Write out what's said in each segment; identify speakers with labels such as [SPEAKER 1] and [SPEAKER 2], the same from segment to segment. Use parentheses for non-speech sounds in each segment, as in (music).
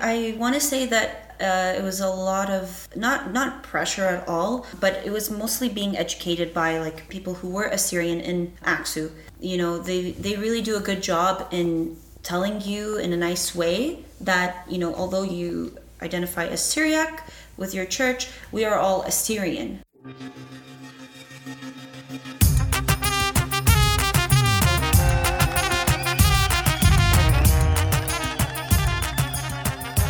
[SPEAKER 1] I want to say that uh, it was a lot of not not pressure at all, but it was mostly being educated by like people who were Assyrian in Aksu. You know, they they really do a good job in telling you in a nice way that you know although you identify as Syriac with your church, we are all Assyrian.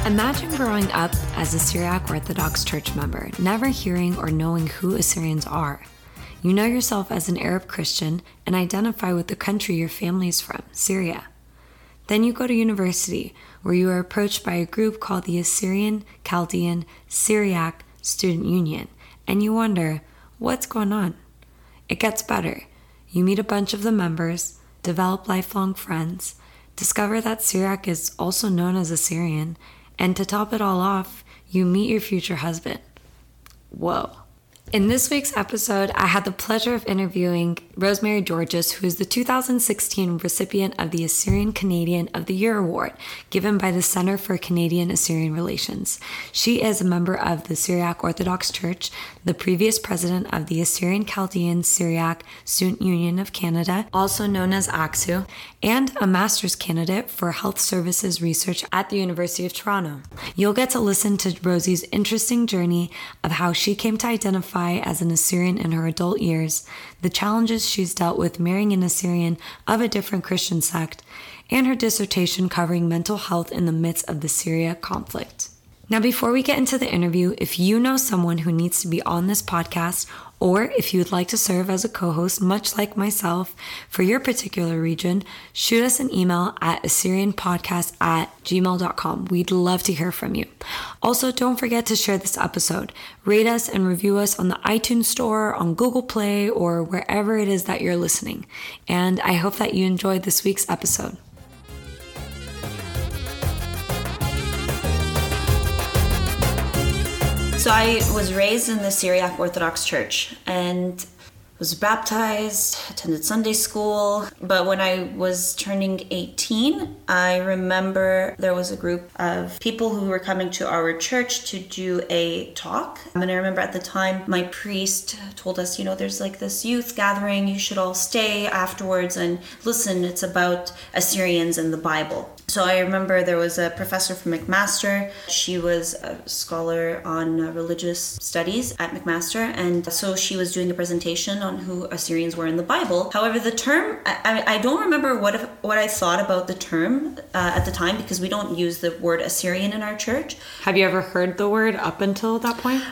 [SPEAKER 2] Imagine growing up as a Syriac Orthodox Church member, never hearing or knowing who Assyrians are. You know yourself as an Arab Christian and identify with the country your family is from, Syria. Then you go to university, where you are approached by a group called the Assyrian Chaldean Syriac Student Union, and you wonder, what's going on? It gets better. You meet a bunch of the members, develop lifelong friends, discover that Syriac is also known as Assyrian, and to top it all off, you meet your future husband. Whoa. In this week's episode, I had the pleasure of interviewing Rosemary Georges, who is the 2016 recipient of the Assyrian Canadian of the Year Award, given by the Center for Canadian Assyrian Relations. She is a member of the Syriac Orthodox Church, the previous president of the Assyrian Chaldean Syriac Student Union of Canada, also known as AXU, and a master's candidate for health services research at the University of Toronto. You'll get to listen to Rosie's interesting journey of how she came to identify as an Assyrian in her adult years, the challenges she's dealt with marrying an Assyrian of a different Christian sect, and her dissertation covering mental health in the midst of the Syria conflict. Now, before we get into the interview, if you know someone who needs to be on this podcast or if you would like to serve as a co host, much like myself, for your particular region, shoot us an email at AssyrianPodcast at gmail.com. We'd love to hear from you. Also, don't forget to share this episode. Rate us and review us on the iTunes Store, on Google Play, or wherever it is that you're listening. And I hope that you enjoyed this week's episode.
[SPEAKER 1] So I was raised in the Syriac Orthodox Church and was baptized, attended Sunday school. But when I was turning 18, I remember there was a group of people who were coming to our church to do a talk. And I remember at the time, my priest told us, you know, there's like this youth gathering, you should all stay afterwards and listen, it's about Assyrians and the Bible. So I remember there was a professor from McMaster. She was a scholar on religious studies at McMaster, and so she was doing a presentation on who Assyrians were in the Bible. However, the term I, I don't remember what what I thought about the term uh, at the time because we don't use the word Assyrian in our church.
[SPEAKER 2] Have you ever heard the word up until that point?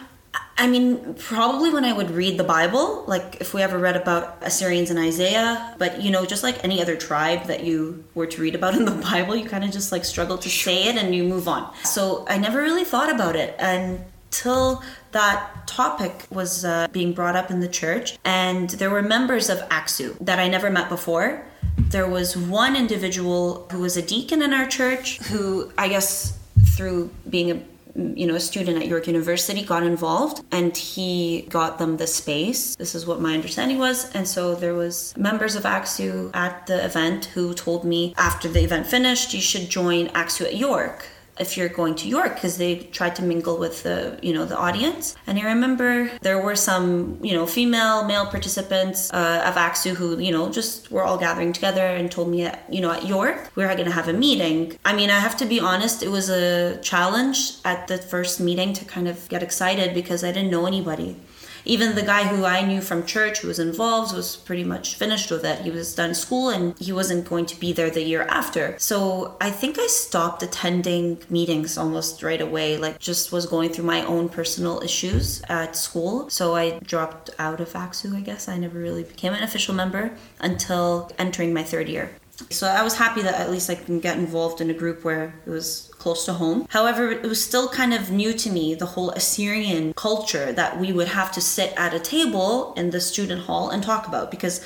[SPEAKER 1] I mean, probably when I would read the Bible, like if we ever read about Assyrians in Isaiah, but you know, just like any other tribe that you were to read about in the Bible, you kind of just like struggle to say it and you move on. So I never really thought about it until that topic was uh, being brought up in the church, and there were members of AXU that I never met before. There was one individual who was a deacon in our church who, I guess, through being a you know, a student at York University got involved and he got them the space. This is what my understanding was. And so there was members of AXU at the event who told me after the event finished, you should join AXU at York if you're going to York because they tried to mingle with the you know the audience. And I remember there were some you know female male participants uh, of AXU who you know just were all gathering together and told me that you know at York we were going to have a meeting. I mean I have to be honest, it was a challenge at the first meeting to kind of get excited because I didn't know anybody even the guy who I knew from church who was involved was pretty much finished with it. He was done school and he wasn't going to be there the year after. So I think I stopped attending meetings almost right away, like just was going through my own personal issues at school. So I dropped out of AXU, I guess. I never really became an official member until entering my third year. So I was happy that at least I can get involved in a group where it was close to home. However, it was still kind of new to me, the whole Assyrian culture that we would have to sit at a table in the student hall and talk about because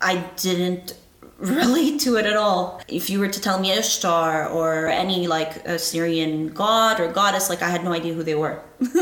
[SPEAKER 1] I didn't relate to it at all. If you were to tell me Ishtar or any like Assyrian god or goddess, like I had no idea who they were.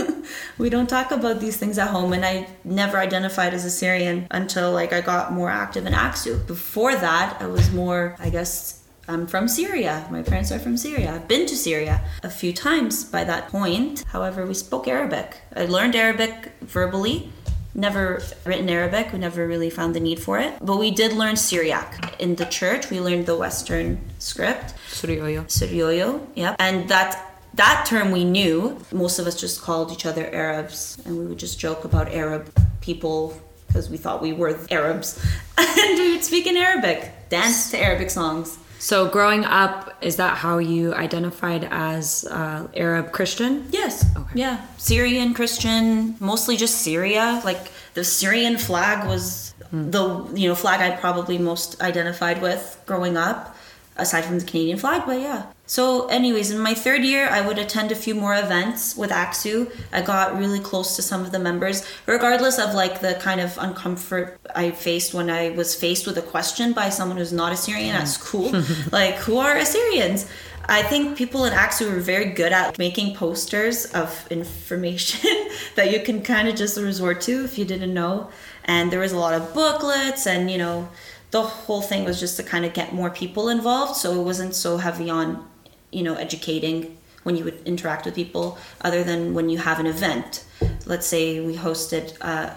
[SPEAKER 1] (laughs) we don't talk about these things at home, and I never identified as Assyrian until like I got more active in Aksu. Before that, I was more, I guess, I'm from Syria. My parents are from Syria. I've been to Syria a few times by that point. However, we spoke Arabic. I learned Arabic verbally. Never written Arabic. We never really found the need for it. But we did learn Syriac in the church. We learned the Western script.
[SPEAKER 2] Suryoyo.
[SPEAKER 1] Suryoyo, yep. And that that term we knew. Most of us just called each other Arabs, and we would just joke about Arab people because we thought we were Arabs, (laughs) and we would speak in Arabic, dance to Arabic songs.
[SPEAKER 2] So, growing up, is that how you identified as uh, Arab Christian?
[SPEAKER 1] Yes. Okay. Yeah. Syrian Christian, mostly just Syria. Like the Syrian flag was mm. the you know flag I probably most identified with growing up, aside from the Canadian flag. But yeah, so, anyways, in my third year, I would attend a few more events with AXU. I got really close to some of the members, regardless of like the kind of uncomfort I faced when I was faced with a question by someone who's not Assyrian at school. Mm. (laughs) like, who are Assyrians? I think people at AXU were very good at making posters of information (laughs) that you can kind of just resort to if you didn't know. And there was a lot of booklets and, you know, the whole thing was just to kind of get more people involved. So it wasn't so heavy on you know educating when you would interact with people other than when you have an event. Let's say we hosted uh,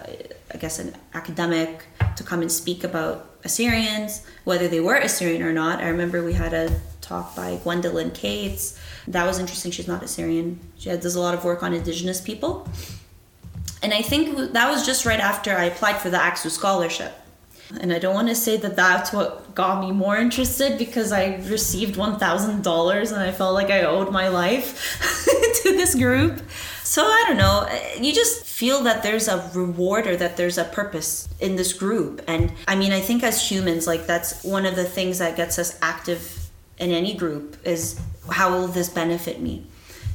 [SPEAKER 1] i guess an academic to come and speak about assyrians whether they were assyrian or not. I remember we had a talk by gwendolyn cates. That was interesting. She's not assyrian. She does a lot of work on indigenous people. And i think that was just right after i applied for the axu scholarship and I don't want to say that that's what got me more interested because I received $1,000 and I felt like I owed my life (laughs) to this group. So I don't know. Eh, you just feel that there's a reward or that there's a purpose in this group. And I mean, I think as humans, like that's one of the things that gets us active in any group is how will this benefit me?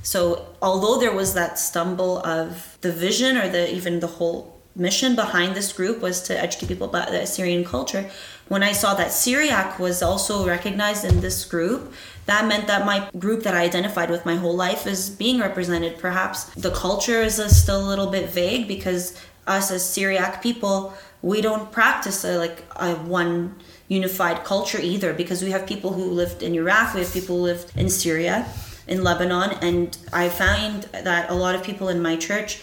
[SPEAKER 1] So although there was that stumble of the vision or the even the whole mission behind this group was to educate people about the Assyrian culture. When I saw that Syriac was also recognized in this group, that meant that my group that I identified with my whole life is being represented. Perhaps the culture is still a little bit vague because us as Syriac people, we don't practice a, like a one unified culture either because we have people who lived in Iraq, we have people who lived in Syria, in Lebanon, and I find that a lot of people in my church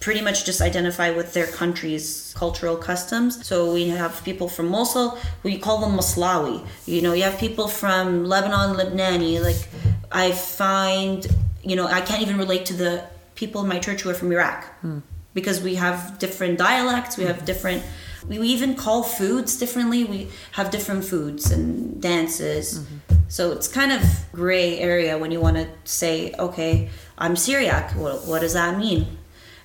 [SPEAKER 1] pretty much just identify with their country's cultural customs. So we have people from Mosul, we call them Maslawi. You know, you have people from Lebanon, Lebanese. Like I find, you know, I can't even relate to the people in my church who are from Iraq hmm. because we have different dialects, we have different. We even call foods differently. We have different foods and dances. Mm-hmm. So it's kind of gray area when you want to say, okay, I'm Syriac. What, what does that mean?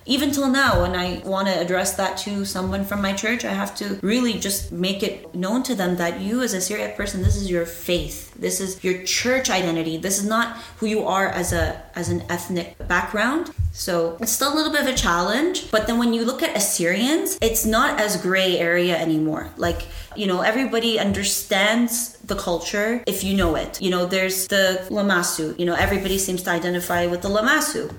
[SPEAKER 1] Even till now when i want to address that to someone from my church i have to really just make it known to them that you as a syriac person this is your faith. This is your church identity. This is not who you are as a as an ethnic background. So it's still a little bit of a challenge but then when you look at assyrians it's not as gray area anymore. Like you know everybody understands the culture if you know it. You know there's the lamasu. You know everybody seems to identify with the lamasu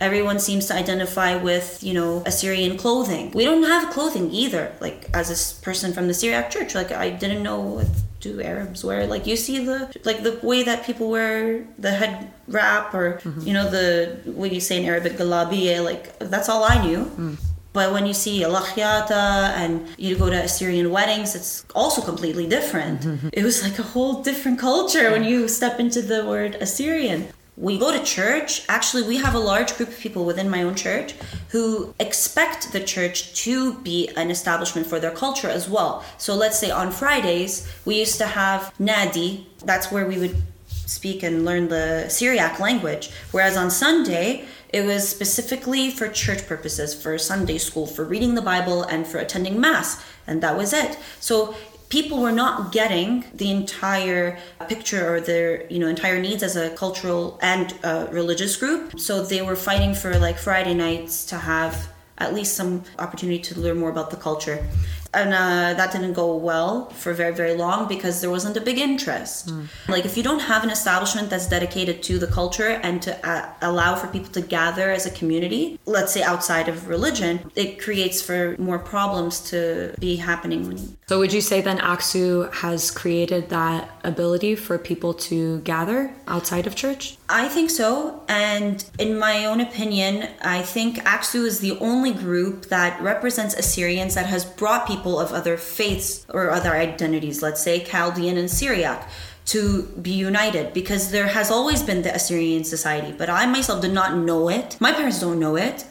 [SPEAKER 1] everyone seems to identify with you know assyrian clothing we don't have clothing either like as a person from the syriac church like i didn't know what do arabs wear like you see the like the way that people wear the head wrap or mm-hmm. you know the what you say in arabic galabiya like that's all i knew mm. But when you see lakhyata and you go to Assyrian weddings, it's also completely different. Mm-hmm. It was like a whole different culture when you step into the word Assyrian we go to church. Actually, we have a large group of people within my own church who expect the church to be an establishment for their culture as well. So let's say on Fridays, we used to have Nadi, that's where we would speak and learn the Syriac language. Whereas on Sunday, it was specifically for church purposes, for Sunday school, for reading the Bible, and for attending Mass. And that was it. So people were not getting the entire picture or their you know entire needs as a cultural and uh, religious group. So they were fighting for like friday nights to have at least some opportunity to learn more about the culture and uh, that didn't go well for very very long because there wasn't a big interest. Mm. like if you don't have an establishment that's dedicated to the culture and to uh, allow for people to gather as a community let's say outside of religion it creates for more problems to be happening.
[SPEAKER 2] So would you say then aksu has created that ability for people to gather outside of church
[SPEAKER 1] i think so and in my own opinion i think aksu is the only group that represents assyrians that has brought people people of other faiths or other identities, let's say Chaldean and Syriac, to be united because there has always been the Assyrian society, but I myself did not know it. My parents don't know it,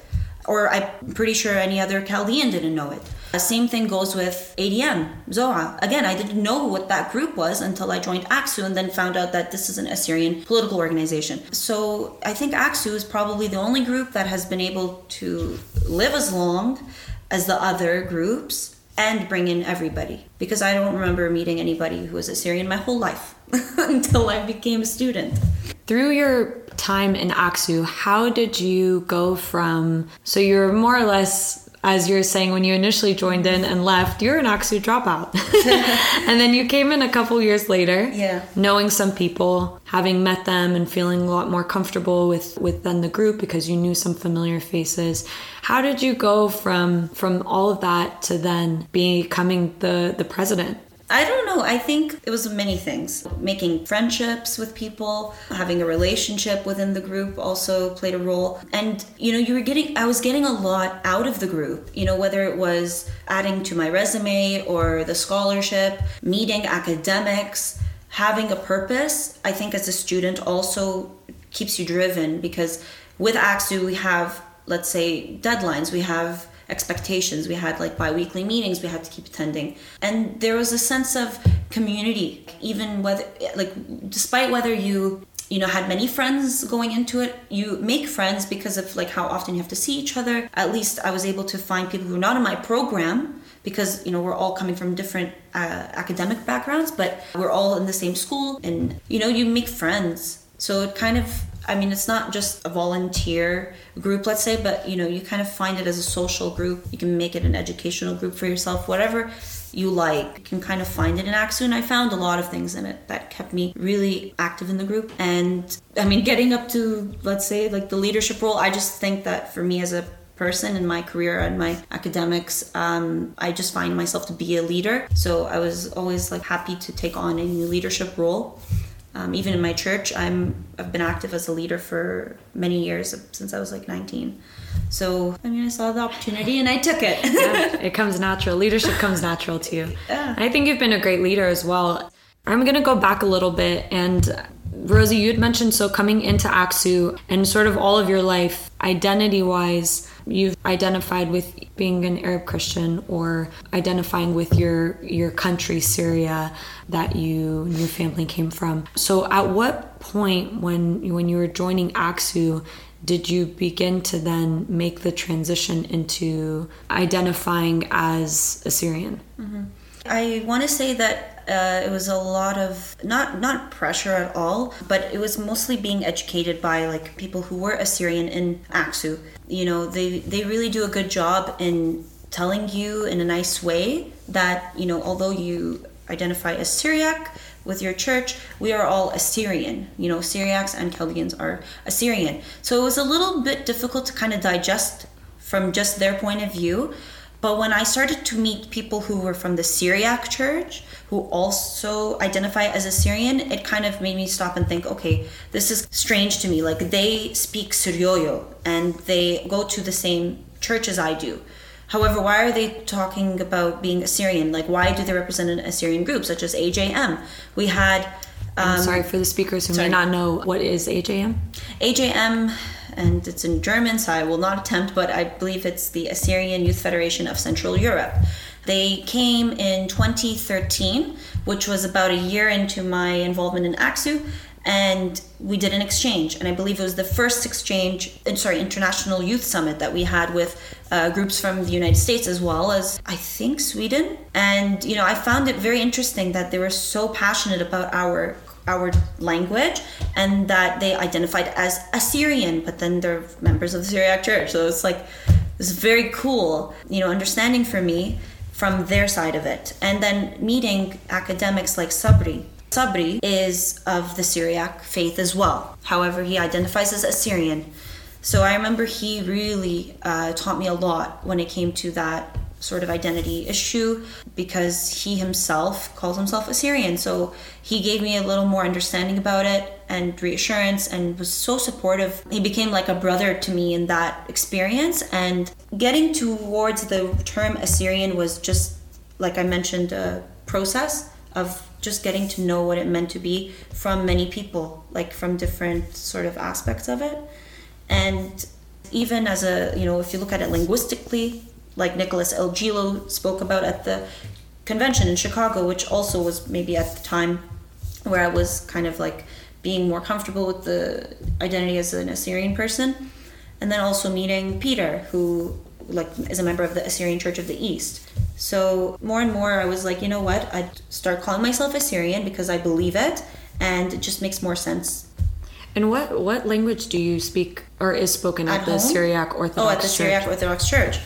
[SPEAKER 1] or I'm pretty sure any other Chaldean didn't know it. The same thing goes with ADM, Zowaa. Again, I didn't know what that group was until I joined AXU and then found out that this is an Assyrian political organization. So I think AXU is probably the only group that has been able to live as long as the other groups and bring in everybody because I don't remember meeting anybody who was Assyrian my whole life (laughs) until I became a student.
[SPEAKER 2] Through your time in Aksu, how did you go from so you're more or less as you're saying when you initially joined in and left, you're an Aksu dropout. (laughs) and then you came in a couple years later,
[SPEAKER 1] yeah.
[SPEAKER 2] knowing some people, having met them and feeling a lot more comfortable with within the group because you knew some familiar faces. How did you go from from all of that to then becoming the the president?
[SPEAKER 1] I don't know. I think it was many things. Making friendships with people, having a relationship within the group also played a role. And, you know, you were getting, I was getting a lot out of the group, you know, whether it was adding to my resume or the scholarship, meeting academics, having a purpose. I think as a student also keeps you driven because with AXU, we have, let's say, deadlines. We have expectations. We had like bi-weekly meetings we had to keep attending. And there was a sense of community, even whether like despite whether you you know had many friends going into it you make friends because of like how often you have to see each other at least i was able to find people who are not in my program because you know we're all coming from different uh, academic backgrounds but we're all in the same school and you know you make friends so it kind of I mean, it's not just a volunteer group, let's say, but you know, you kind of find it as a social group. You can make it an educational group for yourself, whatever you like. You can kind of find it in Aksu, and I found a lot of things in it that kept me really active in the group. And I mean, getting up to, let's say, like the leadership role, I just think that for me as a person in my career and my academics um, i just find myself to be a leader so i was always like happy to take on a new leadership role um, even in my church, I'm I've been active as a leader for many years since I was like 19. So I mean, I saw the opportunity and I took it.
[SPEAKER 2] yeah, (laughs) it comes natural. Leadership comes natural to you. Yeah. I think you've been a great leader as well. I'm gonna go back a little bit and Rosie, you had mentioned so coming into Aksu and sort of all of your life, identity wise, you've identified with being an Arab Christian or identifying with your your country, Syria, that you your family came from. So at what point when when you were joining Aksu did you begin to then make the transition into identifying as Assyrian?
[SPEAKER 1] Mm-hmm. I want to say that uh, it was a lot of not not pressure at all, but it was mostly being educated by like people who were Assyrian in Aksu. You know, they they really do a good job in telling you in a nice way that you know although you identify as Syriac with your church, we are all Assyrian. You know, Syriacs and Chaldeans are Assyrian. So it was a little bit difficult to kind of digest from just their point of view. But when I started to meet people who were from the Syriac church, who also identify as Assyrian, it kind of made me stop and think, okay, this is strange to me. Like they speak Suryoyo and they go to the same church as I do. However, why are they talking about being Assyrian? Like, why do they represent an Assyrian group, such as AJM? We had.
[SPEAKER 2] Um, I'm sorry for the speakers who sorry. may not know what is AJM.
[SPEAKER 1] AJM, and it's in German, so I will not attempt, but I believe it's the Assyrian Youth Federation of Central Europe. They came in 2013, which was about a year into my involvement in AXU, and we did an exchange. And I believe it was the first exchange, uh, sorry, International Youth Summit that we had with uh, groups from the United States as well as I think Sweden. And you know, I found it very interesting that they were so passionate about our our language and that they identified as Assyrian, but then they're members of the Syriac Church. So it's like it's very cool, you know, understanding for me from their side of it. And then meeting academics like Sabri. Sabri is of the Syriac faith as well. However, he identifies as Assyrian. So I remember he really uh, taught me a lot when it came to that sort of identity issue because he himself calls himself Assyrian. So he gave me a little more understanding about it and reassurance and was so supportive. He became like a brother to me in that experience. And getting towards the term Assyrian was just, like I mentioned, a process of just getting to know what it meant to be from many people, like from different sort of aspects of it. And even as a, you know, if you look at it linguistically, like Nicholas Al-Jeloo spoke about at the convention in Chicago, which also was maybe at the time where I was kind of like being more comfortable with the identity as an Assyrian person. And then also meeting Peter, who like is a member of the Assyrian Church of the East. So more and more I was like, you know what? I'd start calling myself Assyrian because I believe it and it just makes more sense.
[SPEAKER 2] And what what language do you speak or is spoken at,
[SPEAKER 1] At
[SPEAKER 2] the
[SPEAKER 1] home?
[SPEAKER 2] Syriac Orthodox
[SPEAKER 1] Oh, at the
[SPEAKER 2] Church?
[SPEAKER 1] Syriac Orthodox Church.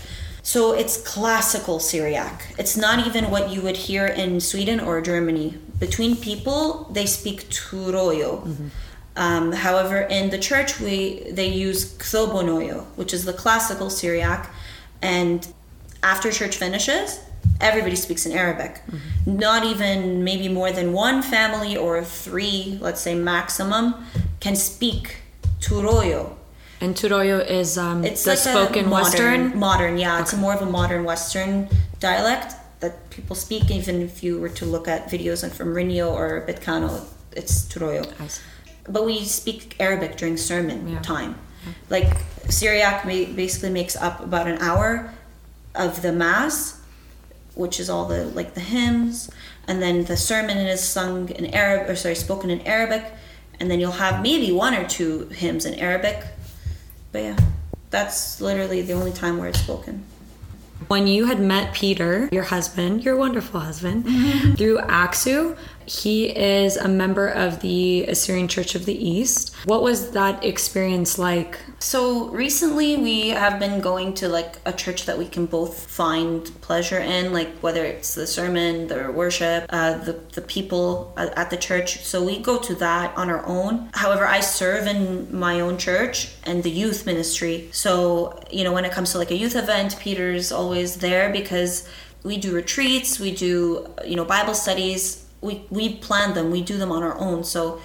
[SPEAKER 1] So it's classical Syriac. It's not even what you would hear in Sweden or Germany. Between people, they speak Turoyo. Um, however, in the church, we they use Ktobonoyo, which is the classical Syriac. And after church finishes, everybody speaks in Arabic. Not even maybe more than one family or three, let's say maximum, can speak Turoyo.
[SPEAKER 2] And Turoyo is um,
[SPEAKER 1] It's
[SPEAKER 2] the
[SPEAKER 1] like
[SPEAKER 2] spoken
[SPEAKER 1] modern,
[SPEAKER 2] Western.
[SPEAKER 1] Modern, yeah. It's more of a modern Western dialect that people speak. Even if you were to look at videos from Rinio or Betkano, it's Turoyo. But we speak Arabic during sermon
[SPEAKER 2] Yeah.
[SPEAKER 1] time. Like Syriac basically makes up about an hour of the mass, which is all the like the hymns, and then the sermon is sung in Arab or sorry, spoken in Arabic, and then you'll have maybe one or two hymns in Arabic. But yeah, that's literally the only time where it's spoken.
[SPEAKER 2] When you had met Peter, your husband, your wonderful husband, through Aksu, he is a member of the Assyrian Church of the East. What was that experience like?
[SPEAKER 1] So recently we have been going to like a church that we can both find pleasure in, like whether it's the sermon, the worship, uh, the the people at, at the church. So we go to that on our own. However, I serve in my own church and the youth ministry. So you know when it comes to like a youth event, Peter's always there because we do retreats, we do you know Bible studies. We we plan them, we do them on our own. So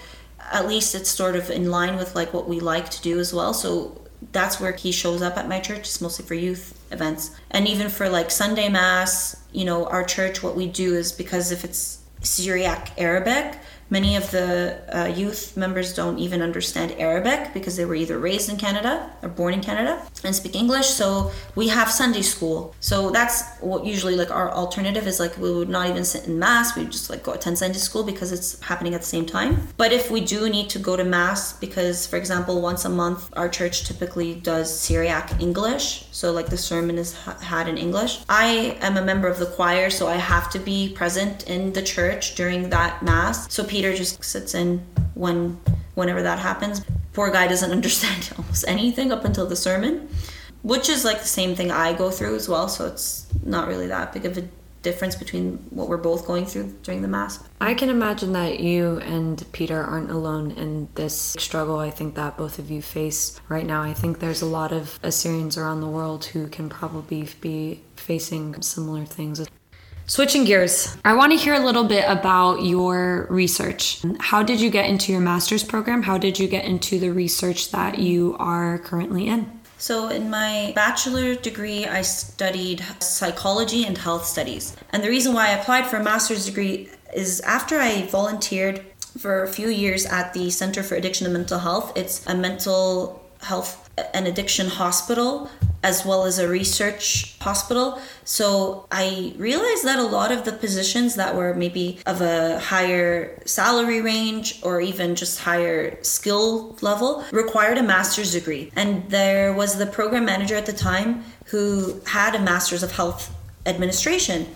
[SPEAKER 1] at least it's sort of in line with like what we like to do as well. So that's where he shows up at my church. It's mostly for youth events. And even for like Sunday mass, you know, our church what we do is because if it's Syriac Arabic, many of the uh, youth members don't even understand Arabic because they were either raised in Canada or born in Canada and speak English. So we have Sunday school. So that's what usually like our alternative is like we would not even sit in mass. We just like go attend Sunday school because it's happening at the same time. But if we do need to go to mass because for example once a month our church typically does Syriac English. So like the sermon is ha- had in English. I am a member of the choir so I have to be present in the church during that mass. So Peter just sits in when whenever that happens. Poor guy doesn't (laughs) understand almost anything up until the sermon, which is like the same thing I go through as well. So it's not really that big of a difference between what we're both going through during the mass.
[SPEAKER 2] I can imagine that you and Peter aren't alone in this struggle. I think that both of you face right now. I think there's a lot of Assyrians around the world who can probably be facing similar things. Switching gears, I want to hear a little bit about your research. How did you get into your master's program? How did you get into the research that you are currently in?
[SPEAKER 1] So, in my bachelor degree, I studied psychology and health studies. And the reason why I applied for a master's degree is after I volunteered for a few years at the Center for Addiction and Mental Health, it's a mental health and addiction hospital as well as a research hospital. So I realized that a lot of the positions that were maybe of a higher salary range or even just higher skill level required a master's degree. And there was the program manager at the time who had a master's of health administration.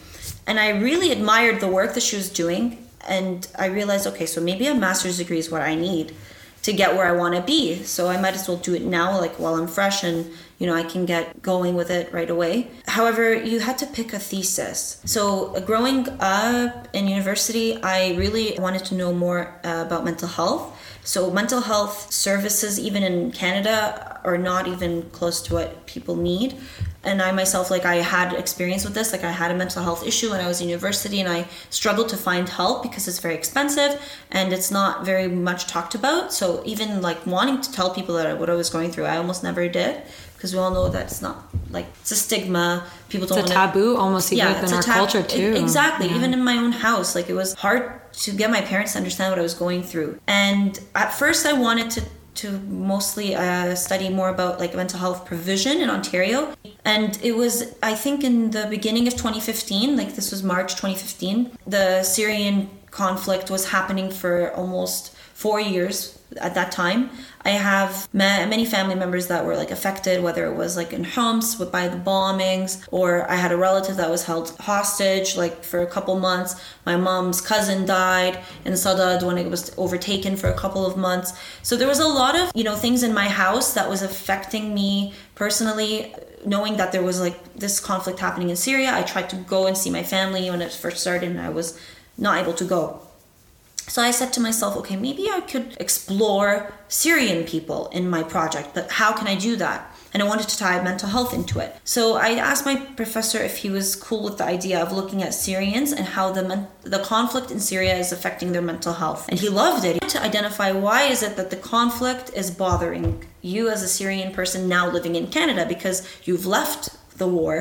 [SPEAKER 1] And I really admired the work that she was doing. And I realized, okay, so maybe a master's degree is what I need. to get where I want to be. So I might as well do it now, like while I'm fresh and you know I can get going with it right away. However, you had to pick a thesis. So growing up in university, I really wanted to know more uh, about mental health. So mental health services, even in Canada, are not even close to what people need and I myself like I had experience with this like I had a mental health issue when I was in university and I struggled to find help because it's very expensive and it's not very much talked about. So even like wanting to tell people that what I was going through I almost never did because we all know that it's not like it's a stigma. People don't
[SPEAKER 2] it's a
[SPEAKER 1] wanna,
[SPEAKER 2] taboo almost even
[SPEAKER 1] yeah,
[SPEAKER 2] in our
[SPEAKER 1] tab-
[SPEAKER 2] culture too.
[SPEAKER 1] exactly
[SPEAKER 2] Yeah.
[SPEAKER 1] even in my own house like it was hard to get my parents to understand what I was going through. And at first I wanted to to mostly uh, study more about like mental health provision in Ontario. And it was, I think, in the beginning of 2015, like this was March 2015, the Syrian conflict was happening for almost four years at that time. I have ma- many family members that were like affected, whether it was like in Homs with- by the bombings, or I had a relative that was held hostage like for a couple months. My mom's cousin died in Sadad when it was overtaken for a couple of months. So there was a lot of you know things in my house that was affecting me personally. Knowing that there was like this conflict happening in Syria, I tried to go and see my family when it first started, and I was not able to go. So I said to myself, okay, maybe I could explore Syrian people in my project, but how can I do that? And I wanted to tie mental health into it. So I asked my professor if he was cool with the idea of looking at Syrians and how the men- the conflict in Syria is affecting their mental health. And he loved it. To identify why is it that the conflict is bothering you as a Syrian person now living in Canada because you've left the war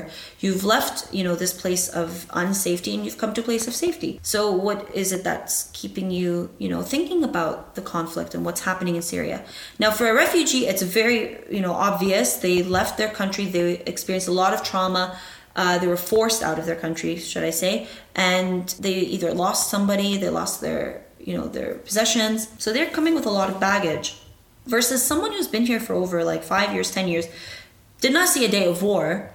[SPEAKER 1] you've left you know this place of unsafety and you've come to a place of safety. So what is it that's keeping you you know thinking about the conflict and what's happening in syria? Now for a refugee it's very you know obvious. They left their country they experienced a lot of trauma. Uh, they were forced out of their country should i say and they either lost somebody they lost their you know their possessions. So they're coming with a lot of baggage versus someone who's been here for over like five years ten years did not see a day of war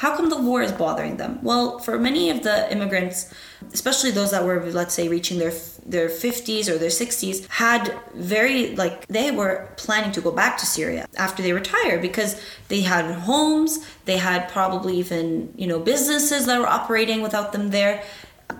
[SPEAKER 1] how come the war is bothering them? Well, for many of the immigrants, especially those that were, let's say, reaching their their 50s or their 60s, had very like they were planning to go back to Syria after they retire because they had homes, they had probably even you know businesses that were operating without them there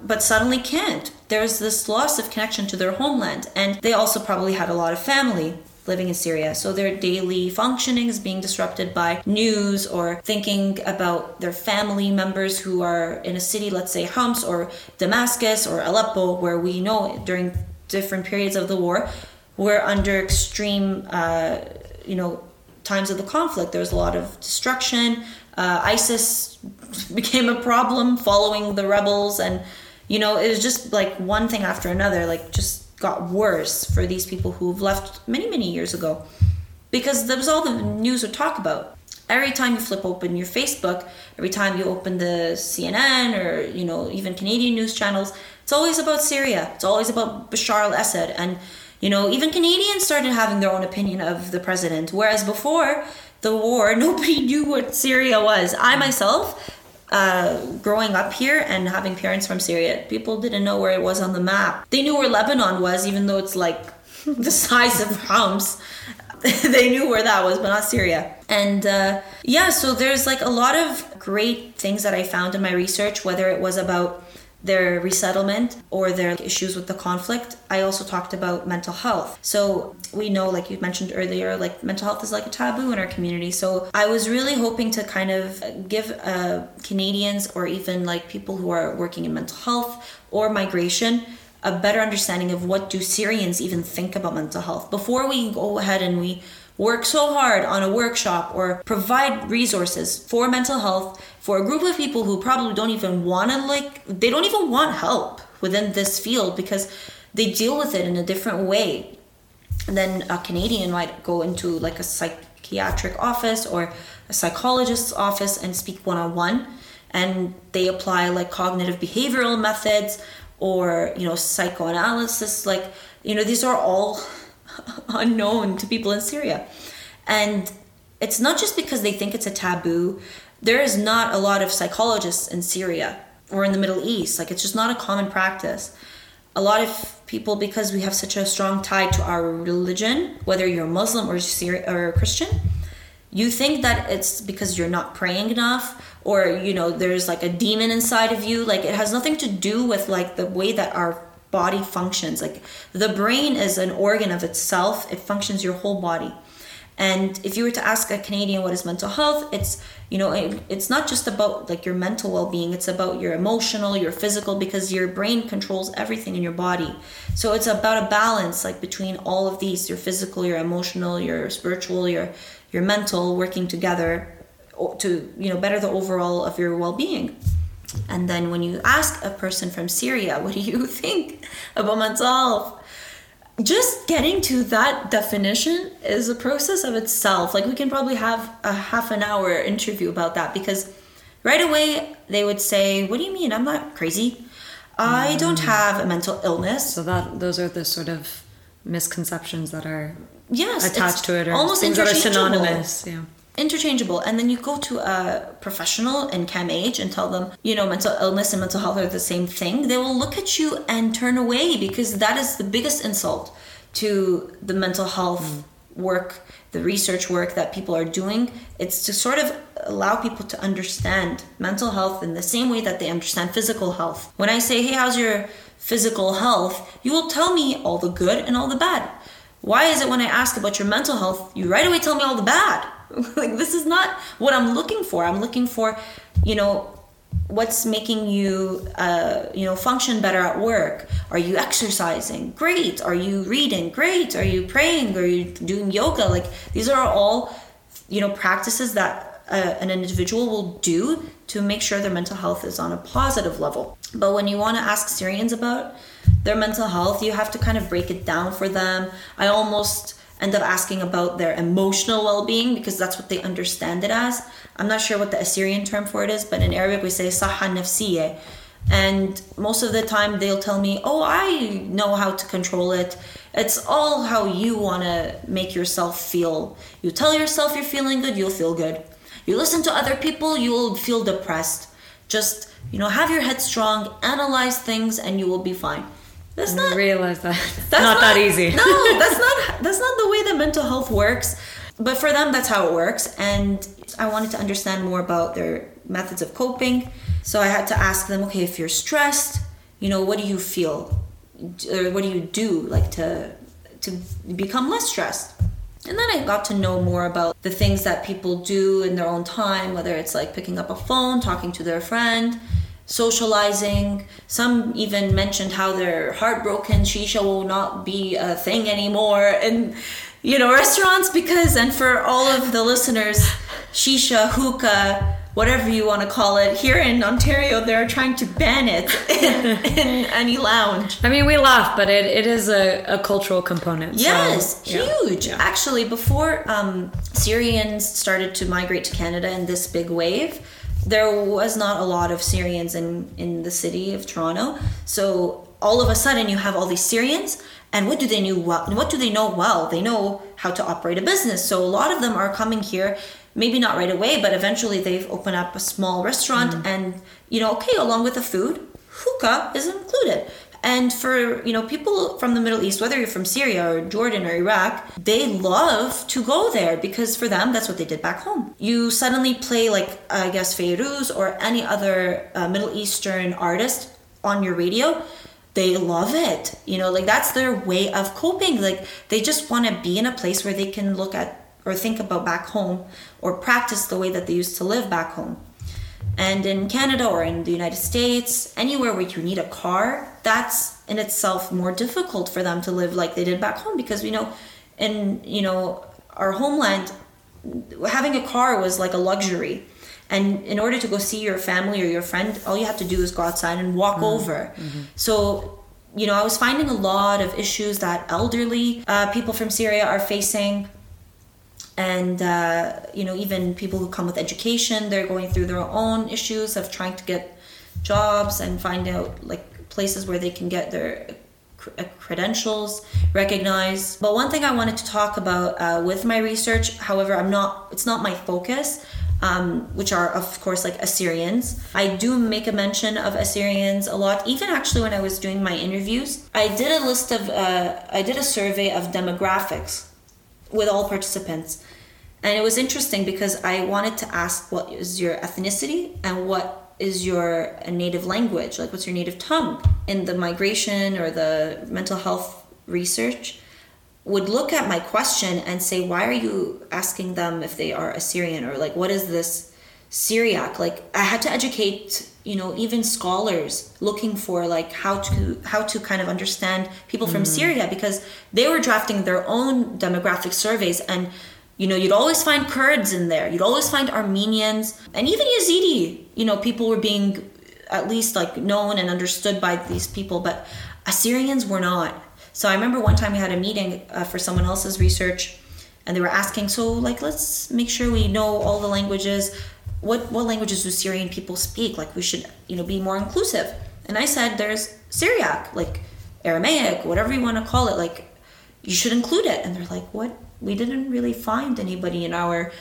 [SPEAKER 1] but suddenly can't. There's this loss of connection to their homeland, and they also probably had a lot of family living in Syria. So their daily functioning is being disrupted by news or thinking about their family members who are in a city, let's say Homs or Damascus or Aleppo, where we know during different periods of the war, we're under extreme, uh, you know, times of the conflict. There was a lot of destruction. Uh, ISIS (laughs) became a problem following the rebels, and you know, it was just like one thing after another, like just got worse for these people who've left many, many years ago. Because that was all the news would talk about. Every time you flip open your Facebook, every time you open the CNN or, you know, even Canadian news channels, it's always about Syria. It's always about Bashar al Assad. And, you know, even Canadians started having their own opinion of the president. Whereas before the war, (laughs) nobody knew what Syria was. I myself, uh, growing up here and having parents from Syria, people didn't know where it was on the map. They knew where Lebanon was, even though it's like (laughs) the size of Homs. (laughs) they knew where that was, but not Syria. And uh, yeah, so there's like a lot of great things that I found in my research, whether it was about their resettlement or their issues with the conflict. I also talked about mental health. So we know, like you mentioned earlier, like mental health is like a taboo in our community. So I was really hoping to kind of give uh, Canadians or even like people who are working in mental health or migration a better understanding of what do Syrians even think about mental health before we go ahead and we work so hard on a workshop or provide resources for mental health for a group of people who probably don't even want to like they don't even want help within this field because they deal with it in a different way then a Canadian might go into like a psychiatric office or a psychologist's office and speak one on one and they apply like cognitive behavioral methods or you know psychoanalysis like you know these are all (laughs) unknown to people in Syria. And it's not just because they think it's a taboo. There is not a lot of psychologists in Syria or in the Middle East. Like it's just not a common practice. A lot of people because we have such a strong tie to our religion whether you're muslim or Syri- or christian you think that it's because you're not praying enough or you know there's like a demon inside of you. Like it has nothing to do with like the way that our body functions. Like the brain is an organ of itself. It functions your whole body. And if you were to ask a canadian what is mental health it's you know it, it's not just about like your mental well-being. It's about your emotional your physical because your brain controls everything in your body. So it's about a balance like between all of these your physical your emotional your spiritual your your mental working together to you know better the overall of your well-being and then when you ask a person from syria what do you (laughs) think about mental health just getting to that definition is a process of itself. Like we can probably have a half an hour interview about that because right away they would say what do you mean? I'm not crazy. I don't mm. have a mental illness.
[SPEAKER 2] So that those are the sort of misconceptions that are
[SPEAKER 1] yes
[SPEAKER 2] attached to it or almost things that are synonymous yeah
[SPEAKER 1] interchangeable. And then you go to a professional in CAMH and tell them you know mental illness and mental health are the same thing they will look at you and turn away because that is the biggest insult to the mental health mm. work the research work that people are doing. It's to sort of allow people to understand mental health in the same way that they understand physical health. When i say hey how's your physical health? You will tell me all the good and all the bad. Why is it when I ask about your mental health, you right away tell me all the bad? (laughs) like this is not what I'm looking for. I'm looking for, you know, what's making you uh, you know function better at work. Are you exercising? Great. Are you reading? Great. Are you praying? Are you doing yoga? Like these are all you know practices that uh, an individual will do to make sure their mental health is on a positive level. But when you want to ask syrians about their mental health, you have to kind of break it down for them. I almost end up asking about their emotional well-being because that's what they understand it as. I'm not sure what the Assyrian term for it is, but in Arabic we say saha nafsiyya. And most of the time they'll tell me, "Oh, I know how to control it. It's all how you want to make yourself feel. You tell yourself you're feeling good, you'll feel good. You listen to other people, you'll feel depressed. Just, you know, have your head strong, analyze things and you will be fine."
[SPEAKER 2] That's not realize that. That's not, not that easy.
[SPEAKER 1] no, (laughs) that's not that's not the way that mental health works. But for them, that's how it works. And I wanted to understand more about their methods of coping. So I had to ask them, okay, if you're stressed, you know, what do you feel, or what do you do, like to to become less stressed? And then I got to know more about the things that people do in their own time, whether it's like picking up a phone, talking to their friend, socializing. Some even mentioned how they're heartbroken. Shisha will not be a thing anymore in, you know, restaurants because, and for all of the listeners, shisha, hookah, whatever you want to call it, here in Ontario, they're trying to ban it in, (laughs) in any lounge.
[SPEAKER 2] I mean, we laugh, but it, it is a, a cultural component.
[SPEAKER 1] Yes, so, yeah. huge. Yeah. Actually, before um, Syrians started to migrate to Canada in this big wave, there was not a lot of Syrians in in the city of Toronto. So all of a sudden you have all these Syrians and what do they know well what do they know well? They know how to operate a business. So a lot of them are coming here maybe not right away, but eventually they've opened up a small restaurant mm. and you know, okay, along with the food, hookah is included. And for you know people from the Middle East, whether you're from Syria or Jordan or Iraq, they love to go there because for them that's what they did back home. You suddenly play like I guess Feyruz or any other uh, Middle Eastern artist on your radio, they love it. You know, like that's their way of coping. Like they just want to be in a place where they can look at or think about back home or practice the way that they used to live back home. And in Canada or in the United States, anywhere where you need a car, that's in itself more difficult for them to live like they did back home because we know in you know our homeland having a car was like a luxury and in order to go see your family or your friend all you have to do is go outside and walk mm-hmm. over mm-hmm. so you know i was finding a lot of issues that elderly uh, people from syria are facing and uh, you know even people who come with education they're going through their own issues of trying to get jobs and find out like places where they can get their uh, credentials recognized but one thing i wanted to talk about uh, with my research however i'm not it's not my focus um, which are of course like Assyrians. I do make a mention of Assyrians a lot. Even actually when I was doing my interviews, I did a list of uh, I did a survey of demographics with all participants, and it was interesting because I wanted to ask what is your ethnicity and what is your native language, like what's your native tongue. In the migration or the mental health research, would look at my question and say, why are you asking them if they are Assyrian or like what is this Syriac? Like I had to educate, you know, even scholars looking for like how to how to kind of understand people from mm. Syria because they were drafting their own demographic surveys and you know, you'd always find Kurds in there. You'd always find Armenians and even Yazidi. You know, people were being at least like known and understood by these people, but Assyrians were not so I remember one time we had a meeting uh, for someone else's research, and they were asking, so like let's make sure we know all the languages. What what languages do Syrian people speak? Like we should you know be more inclusive. And I said there's Syriac, like Aramaic, whatever you want to call it. Like you should include it. And they're like, what? We didn't really find anybody in our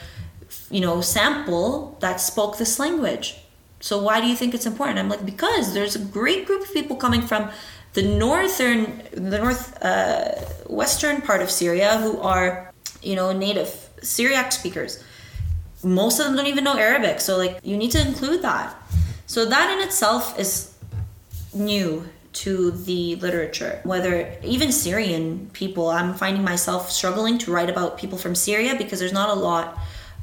[SPEAKER 1] you know sample that spoke this language. So why do you think it's important? I'm like because there's a great group of people coming from the northern, the north uh, western part of Syria who are, you know, native Syriac speakers. Most of them don't even know Arabic, so like you need to include that. So that in itself is new to the literature. Whether even Syrian people, I'm finding myself struggling to write about people from Syria because there's not a lot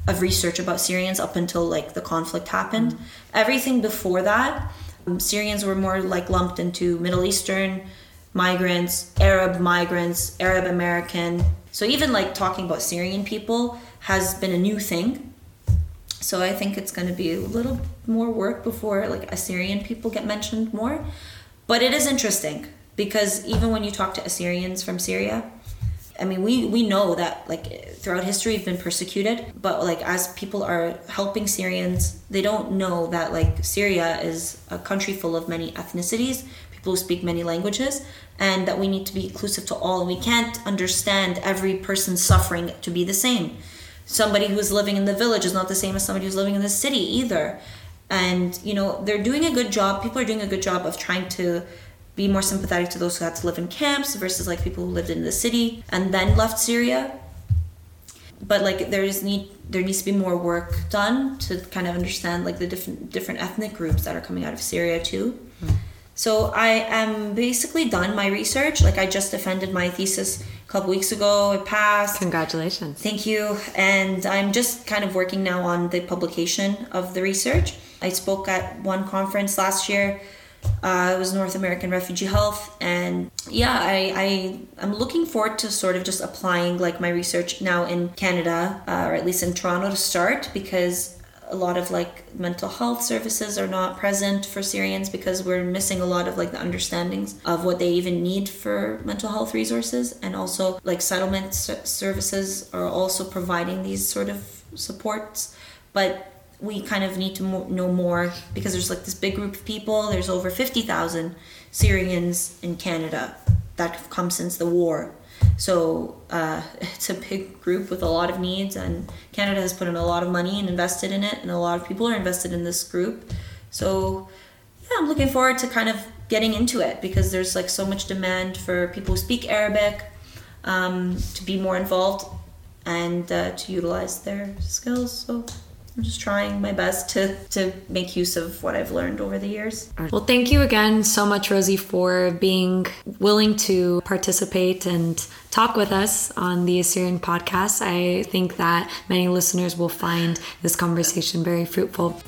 [SPEAKER 1] of research about Syrians up until like the conflict happened. Mm-hmm. Everything before that Syrians were more like lumped into Middle Eastern migrants, Arab migrants, Arab American. So even like talking about Syrian people has been a new thing. So I think it's going to be a little more work before like Assyrian people get mentioned more. But it is interesting because even when you talk to Assyrians from Syria, I mean, we we know that like throughout history we've been persecuted, but like as people are helping Syrians, they don't know that like Syria is a country full of many ethnicities, people who speak many languages, and that we need to be inclusive to all, we can't understand every person's suffering to be the same. Somebody who's living in the village is not the same as somebody who's living in the city either. And you know, they're doing a good job. People are doing a good job of trying to be more sympathetic to those who had to live in camps versus like people who lived in the city and then left Syria. But like there is need there needs to be more work done to kind of understand like the different different ethnic groups that are coming out of Syria too. Mm. So I am basically done my research. Like I just defended my thesis a couple weeks ago. It passed.
[SPEAKER 2] Congratulations.
[SPEAKER 1] Thank you. And I'm just kind of working now on the publication of the research. I spoke at one conference last year uh, it was North American Refugee Health, and yeah, I, I I'm looking forward to sort of just applying like my research now in Canada, uh, or at least in Toronto to start, because a lot of like mental health services are not present for Syrians because we're missing a lot of like the understandings of what they even need for mental health resources, and also like settlement services are also providing these sort of supports, but we kind of need to mo- know more because there's like this big group of people. There's over 50,000 Syrians in Canada that have come since the war. So uh, (laughs) it's a big group with a lot of needs, and Canada has put in a lot of money and invested in it, and a lot of people are invested in this group. So yeah, I'm looking forward to kind of getting into it because there's like so much demand for people who speak Arabic um, to be more involved and uh, to utilize their skills. So I'm just trying my best to to make use of what I've learned over the years.
[SPEAKER 2] Well, thank you again so much, Rosie, for being willing to participate and talk with us on the Assyrian podcast. I think that many listeners will find this conversation very fruitful.